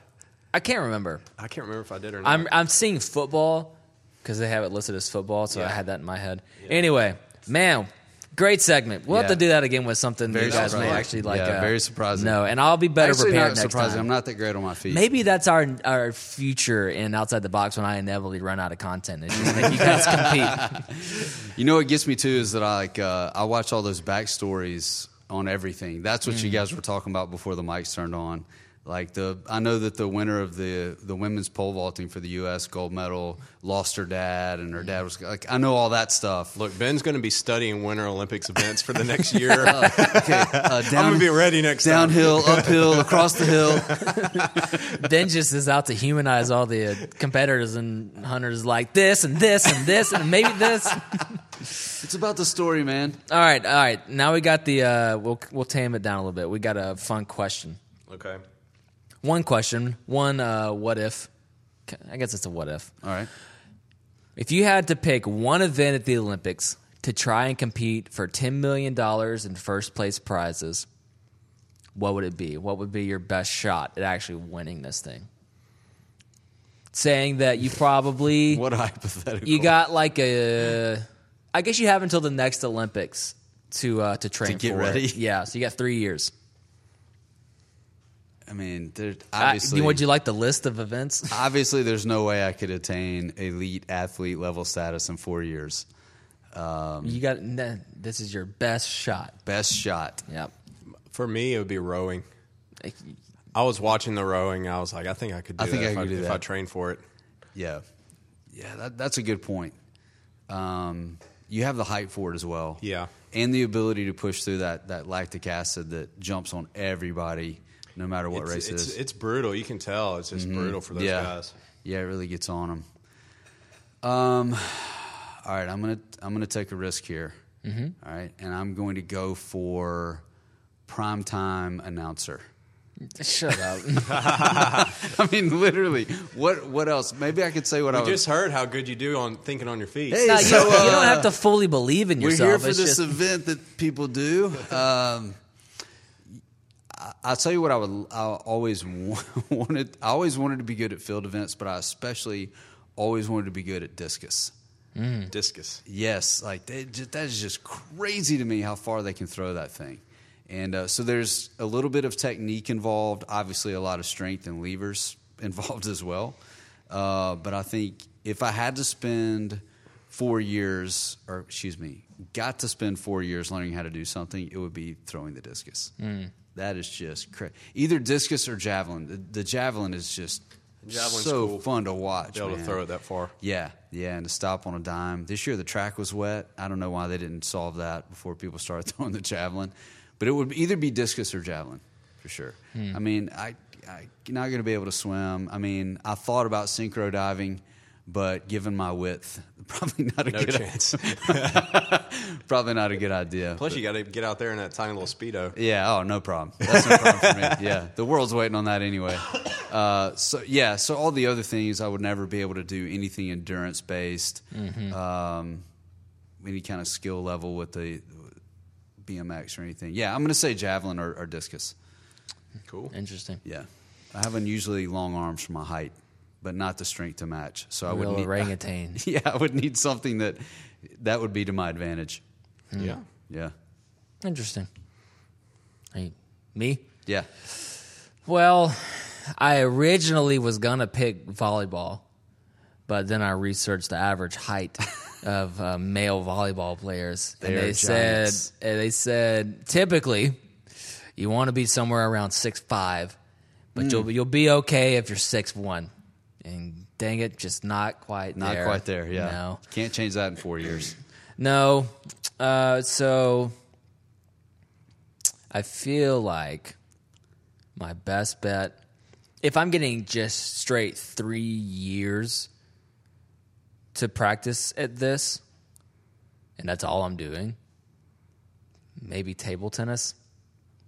I can't remember. I can't remember if I did or not. I'm I'm seeing football because they have it listed as football, so I had that in my head. Anyway, man, great segment. We'll have to do that again with something Very you guys may actually like. Yeah, uh, very surprising. No, and I'll be better Actually, prepared not next surprising. time. I'm not that great on my feet. Maybe that's our our future in outside the box when I inevitably run out of content. It's just make you guys compete. You know what gets me too is that I like uh, I watch all those backstories on everything. That's what Mm. you guys were talking about before the mics turned on. Like the I know that the winner of the the women's pole vaulting for the U.S. gold medal lost her dad, and her dad was like I know all that stuff. Look, Ben's going to be studying Winter Olympics events for the next year. Okay, uh, I'm going to be ready next time. downhill, uphill, across the hill. ben just is out to humanize all the uh, competitors and hunters like this and this and this and maybe this. It's about the story, man. All right, all right. Now we got the uh, we'll we'll tame it down a little bit. We got a fun question. Okay. One question, one uh, what if. I guess it's a what if. All right. If you had to pick one event at the Olympics to try and compete for $10 million in first place prizes, what would it be? What would be your best shot at actually winning this thing? Saying that you probably What hypothetical. you got like a I guess you have until the next Olympics to uh, to train get for ready? It. Yeah, so you got 3 years. I mean, there, obviously, would you like the list of events? obviously, there's no way I could attain elite athlete level status in four years. you got this is your best shot. Best shot. Yep. For me, it would be rowing. I was watching the rowing. I was like, I think I could do I think that I if, could I, do if that. I trained for it. Yeah, yeah, that, that's a good point. Um, you have the height for it as well. Yeah. and the ability to push through that that lactic acid that jumps on everybody, no matter what it's, race it's, it is. it's brutal. You can tell it's just brutal for those yeah. guys. Yeah, it really gets on them. Um, all right, I'm gonna I'm gonna take a risk here. Mm-hmm. right, and I'm going to go for primetime announcer. Shut up. I mean, literally, what what else? Maybe I could say what I We was. just heard how good you do on thinking on your feet. Hey, No, you, so, don't, you don't uh, have to fully believe in yourself. We're here for It's this just- event that people do. Um, I- I'll tell you what I would. I always wanted. I always wanted to be good at field events, but I especially always wanted to be good at discus. Discus. Yes, like they that is just crazy to me how far they can throw that thing. And uh, so there's a little bit of technique involved, obviously a lot of strength and levers involved as well. Uh, but I think if I had to spend four years, or excuse me, got to spend four years learning how to do something, it would be throwing the discus. That is just crazy. Either discus or javelin. The, the javelin is just Javelin's so cool. fun to watch. Be able to throw it that far. Yeah, yeah, and to stop on a dime. This year the track was wet. I don't know why they didn't solve that before people started throwing the javelin, but it would either be discus or javelin for sure. Hmm. I mean, I I'm not going to be able to swim. I mean, I thought about synchro diving, but given my width, probably not a No good chance. probably not a good idea. Plus, you got to get out there in that tiny little speedo. Yeah. Oh, no problem. That's no problem for me. Yeah, the world's waiting on that anyway. Uh, so yeah. So all the other things, I would never be able to do anything endurance based, um, any kind of skill level with the BMX or anything. Yeah, I'm going to say javelin or, or discus. Cool. Interesting. Yeah, I have unusually long arms for my height, but not the strength to match. So I would Real need. orangutan. Yeah, I would need something that that would be to my advantage. Yeah. Yeah. Interesting. Hey, me? Yeah. Well, I originally was gonna pick volleyball, but then I researched the average height of uh, male volleyball players, and They're they said and they said typically you want to be somewhere around six five, but Hmm. you'll you'll be okay if you're six one. And dang it, just not quite Not there. quite there. Yeah. No. Can't change that in four years. No. Uh, so I feel like my best bet, if I'm getting just straight three years to practice at this, and that's all I'm doing, maybe table tennis.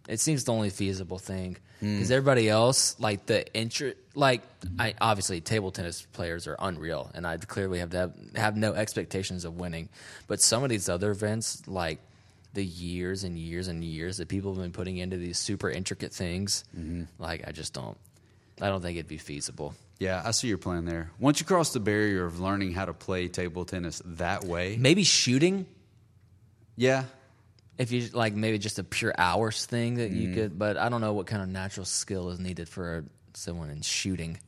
It seems the only feasible thing because everybody else, like the interest, like I obviously table tennis players are unreal, and I clearly have to have, have no expectations of winning. But some of these other events, like the years and years and years that people have been putting into these super intricate things, mm-hmm. like I just don't, I don't think it'd be feasible. Yeah, I see your plan there. Once you cross the barrier of learning how to play table tennis that way, Maybe shooting, yeah, if you like, maybe just a pure hours thing that you mm-hmm. could. But I don't know what kind of natural skill is needed for someone in shooting.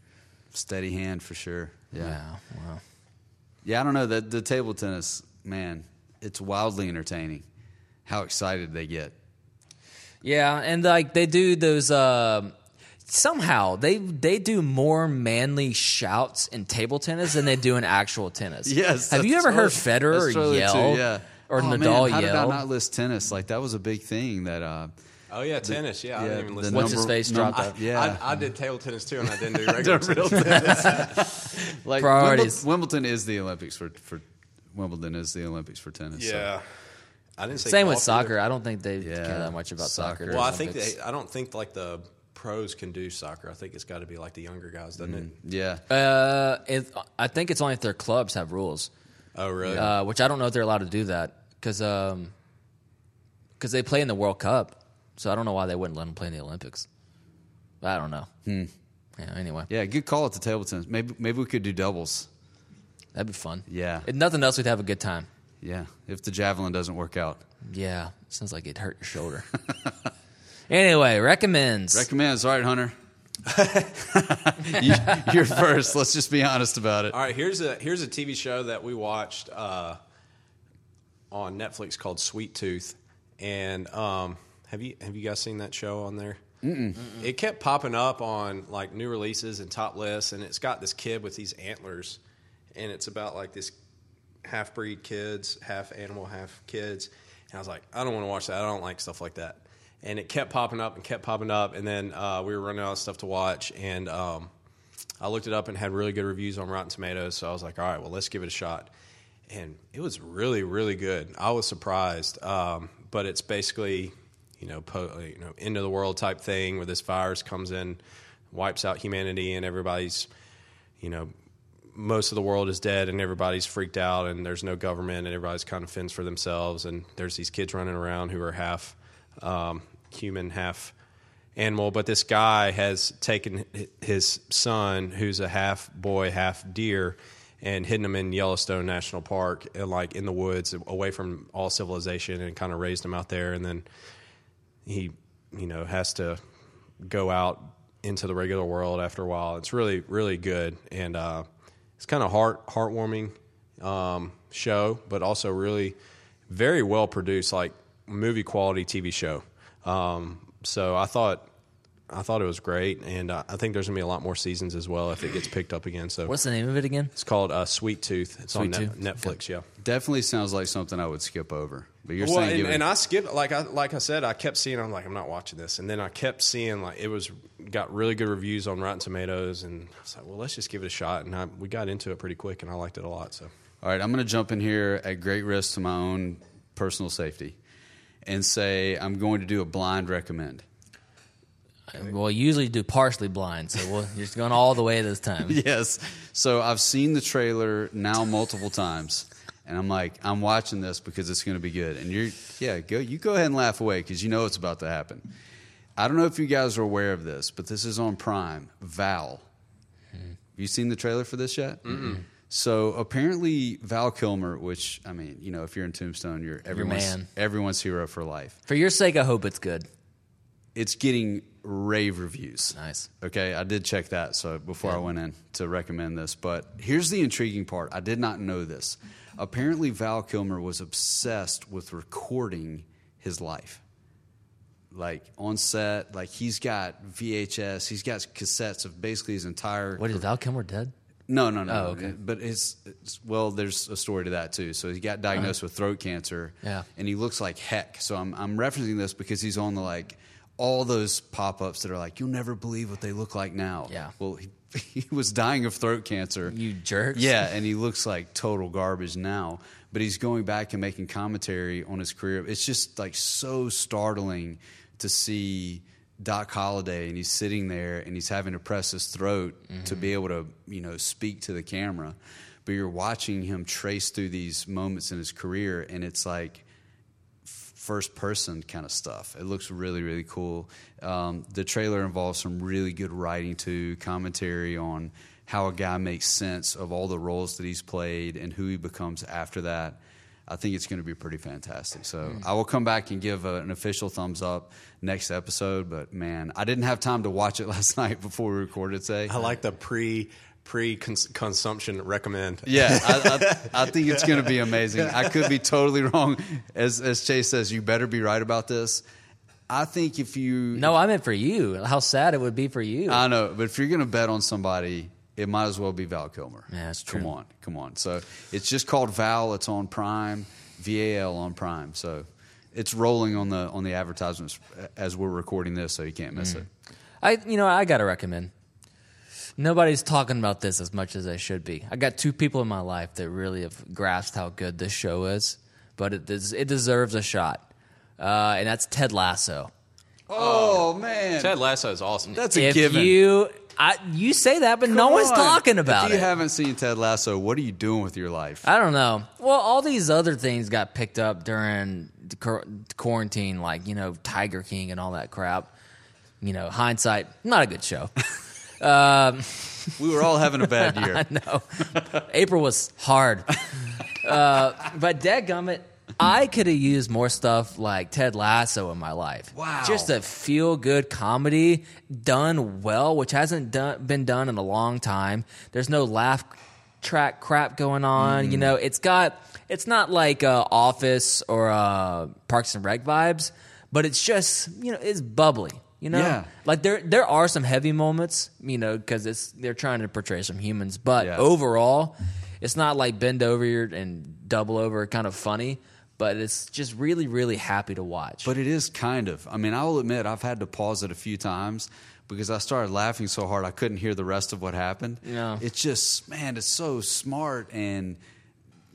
steady hand for sure. Yeah, Wow. Wow. yeah. I don't know that the table tennis, man, it's wildly entertaining. How excited they get. Yeah, and like they do those. um somehow they they do more manly shouts in table tennis than they do in actual tennis. Yes. Have you ever heard Federer totally yell? Too, yeah. Or oh, man, Nadal how did I not list tennis? Like that was a big thing. That uh, Oh yeah, tennis. Yeah, I yeah, didn't even the listen. What's to his face num- dropped out? Yeah, I, I did table tennis too, and I didn't do regular tennis. real tennis. like Priorities. Wimbledon, Wimbledon is the Olympics for for Wimbledon is the Olympics for tennis. so. Yeah, I didn't say Same with soccer. either. I don't think they Yeah, care that much about soccer. soccer. Well, I think they, I don't think like the pros can do soccer. I think it's got to be like the younger guys, doesn't it? Yeah. Uh, it, I think it's only if their clubs have rules, Oh really? uh, which I don't know if they're allowed to do that because because they play in the World Cup, so I don't know why they wouldn't let him play in the Olympics. I don't know. Yeah. Anyway, Yeah, good call at the table tennis. Maybe maybe we could do doubles. that'd be fun. Yeah. If nothing else, we'd have a good time. Yeah, if the javelin doesn't work out. Yeah, sounds like it hurt your shoulder. anyway, recommends. Recommends. All right, Hunter. you, you're first. Let's just be honest about it. All right, here's a here's a TV show that we watched uh, on Netflix called Sweet Tooth, and um, have you have you guys seen that show on there? Mm-mm. It kept popping up on like new releases and top lists, and it's got this kid with these antlers, and it's about like this half breed kids, half animal, half kids, And I was like, I don't want to watch that. I don't like stuff like that. And it kept popping up and kept popping up. And then uh, we were running out of stuff to watch. And um, I looked it up and had really good reviews on Rotten Tomatoes. So I was like, all right, well, let's give it a shot. And it was really, really good. I was surprised. Um, but it's basically, you know, po- you know, end of the world type thing where this virus comes in, wipes out humanity, and everybody's, you know, most of the world is dead and everybody's freaked out and there's no government and everybody's kind of fends for themselves and there's these kids running around who are half um, human, half animal. But this guy has taken his son, who's a half boy, half deer, and hidden him in Yellowstone National Park, and like in the woods, away from all civilization, and kind of raised him out there. And then he, you know, has to go out into the regular world after a while. It's really, really good, and uh, it's kind of heart heartwarming um, show, but also really very well produced, like movie quality TV show. Um, so I thought. I thought it was great, and uh, I think there's gonna be a lot more seasons as well if it gets picked up again. So What's the name of it again? it's called uh, Sweet Tooth. It's on Sweet Net- Tooth? Netflix. Yeah. Definitely sounds like something I would skip over. But you're Well, saying and, give and I skipped like I like I said, I kept seeing. I'm like, I'm not watching this, and then I kept seeing like it was got really good reviews on Rotten Tomatoes, and I was like, well, let's just give it a shot. And I, we got into it pretty quick, and I liked it a lot. So All right, I'm going to jump in here at great risk to my own personal safety and say I'm going to do a blind recommend. Uh, well, usually do partially blind, so we'll, you're just going all the way this time. yes. So I've seen the trailer now multiple times, and I'm like, I'm watching this because it's going to be good. And you're, yeah, go, you go ahead and laugh away because you know it's about to happen. I don't know if you guys are aware of this, but this is on Prime. Val. Have you seen the trailer for this yet? mm So apparently Val Kilmer, which I mean, you know, if you're in Tombstone, you're everyone's man. everyone's hero for life. For your sake, I hope it's good. It's getting rave reviews. Nice. Okay, I did check that so before I went in to recommend this. But here's the intriguing part. I did not know this. Apparently Val Kilmer was obsessed with recording his life. Like on set, like he's got VHS, he's got cassettes of basically his entire What is Val Kilmer dead? no, no, no. Oh, okay. But his, it's, well, there's a story to that too. So he got diagnosed with throat cancer. Uh-huh. Yeah. And he looks like heck. So I'm, I'm referencing this because he's on the like all those pop ups that are like, you'll never believe what they look like now. Yeah. Well, he, he was dying of throat cancer. You jerks. Yeah, and he looks like total garbage now. But he's going back and making commentary on his career. It's just like so startling to see Doc Holliday and he's sitting there and he's having to press his throat to be mm-hmm. able to, you know, speak to the camera. But you're watching him trace through these moments in his career and it's like first person kind of stuff. It looks really, really cool. Um, the trailer involves some really good writing too, commentary on how a guy makes sense of all the roles that he's played and who he becomes after that. I think it's going to be pretty fantastic. So I will come back and give a, an official thumbs up next episode. But man, I didn't have time to watch it last night before we recorded today. I like the pre pre consumption recommend. Yeah, I, I, I think it's going to be amazing. I could be totally wrong. As, as Chase says, you better be right about this. I think if you. No, I meant for you. How sad it would be for you. I know, but if you're going to bet on somebody, it might as well be Val Kilmer. Yeah, that's Come on, come on. So it's just called Val. It's on Prime, VAL on Prime. So it's rolling on the on the advertisements as we're recording this, so you can't Mm. miss it. I, you know, I got to recommend. Nobody's talking about this as much as they should be. I got two people in my life that really have grasped how good this show is, but it des- it deserves a shot, uh, and that's Ted Lasso. Oh man, Ted Lasso is awesome. that's a if given. you I, you say that, but no Come one's on. talking about it. If you it. haven't seen Ted Lasso, what are you doing with your life? I don't know. Well, all these other things got picked up during the quar- quarantine, like you know Tiger King and all that crap. You know, hindsight, not a good show. We were all having a bad year. no, April was hard. Uh, but dadgummit, I could have used more stuff like Ted Lasso in my life. Wow. Just a feel good comedy done well, which hasn't done, been done in a long time. There's no laugh track crap going on. Mm. You know, it's got, it's not like uh, Office or uh, Parks and Rec vibes, but it's just, you know, it's bubbly. You know, Yeah. like there there are some heavy moments, you know, because it's they're trying to portray some humans, but Yeah. overall, it's not like bend over and double over kind of funny. but it's just really, really happy to watch. But it is kind of. I mean, I will admit I've had to pause it a few times because I started laughing so hard I couldn't hear the rest of what happened. Yeah. It's just man, it's so smart and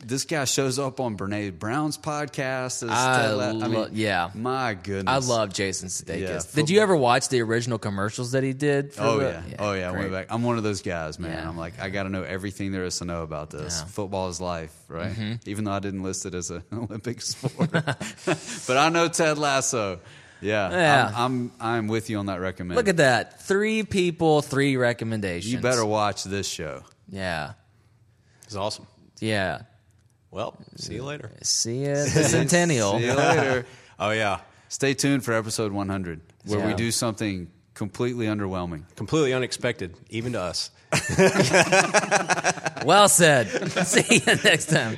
this guy shows up on Brene Brown's podcast. As I Ted I lo- mean, yeah. my goodness, I love Jason Sudeikis. Yeah, Did you ever watch the original commercials that he did? For Oh the- yeah. oh yeah, way great. back. I'm one of those guys, man. Yeah. I'm like, I got to know everything there is to know about this. Yeah. Mm-hmm. Football is life, right? Even though I didn't list it as an Olympic sport, but I know Ted Lasso. Yeah, Yeah. I'm, I'm I'm with you on that recommend. Look at that. Three people, three recommendations. You better watch this show. Yeah. It's awesome. Yeah. Well, see you later. Uh, see you at the Centennial. See you later. Oh yeah, Stay tuned for episode 100, where we do something completely underwhelming. completely unexpected, even to us. Well said. See you next time.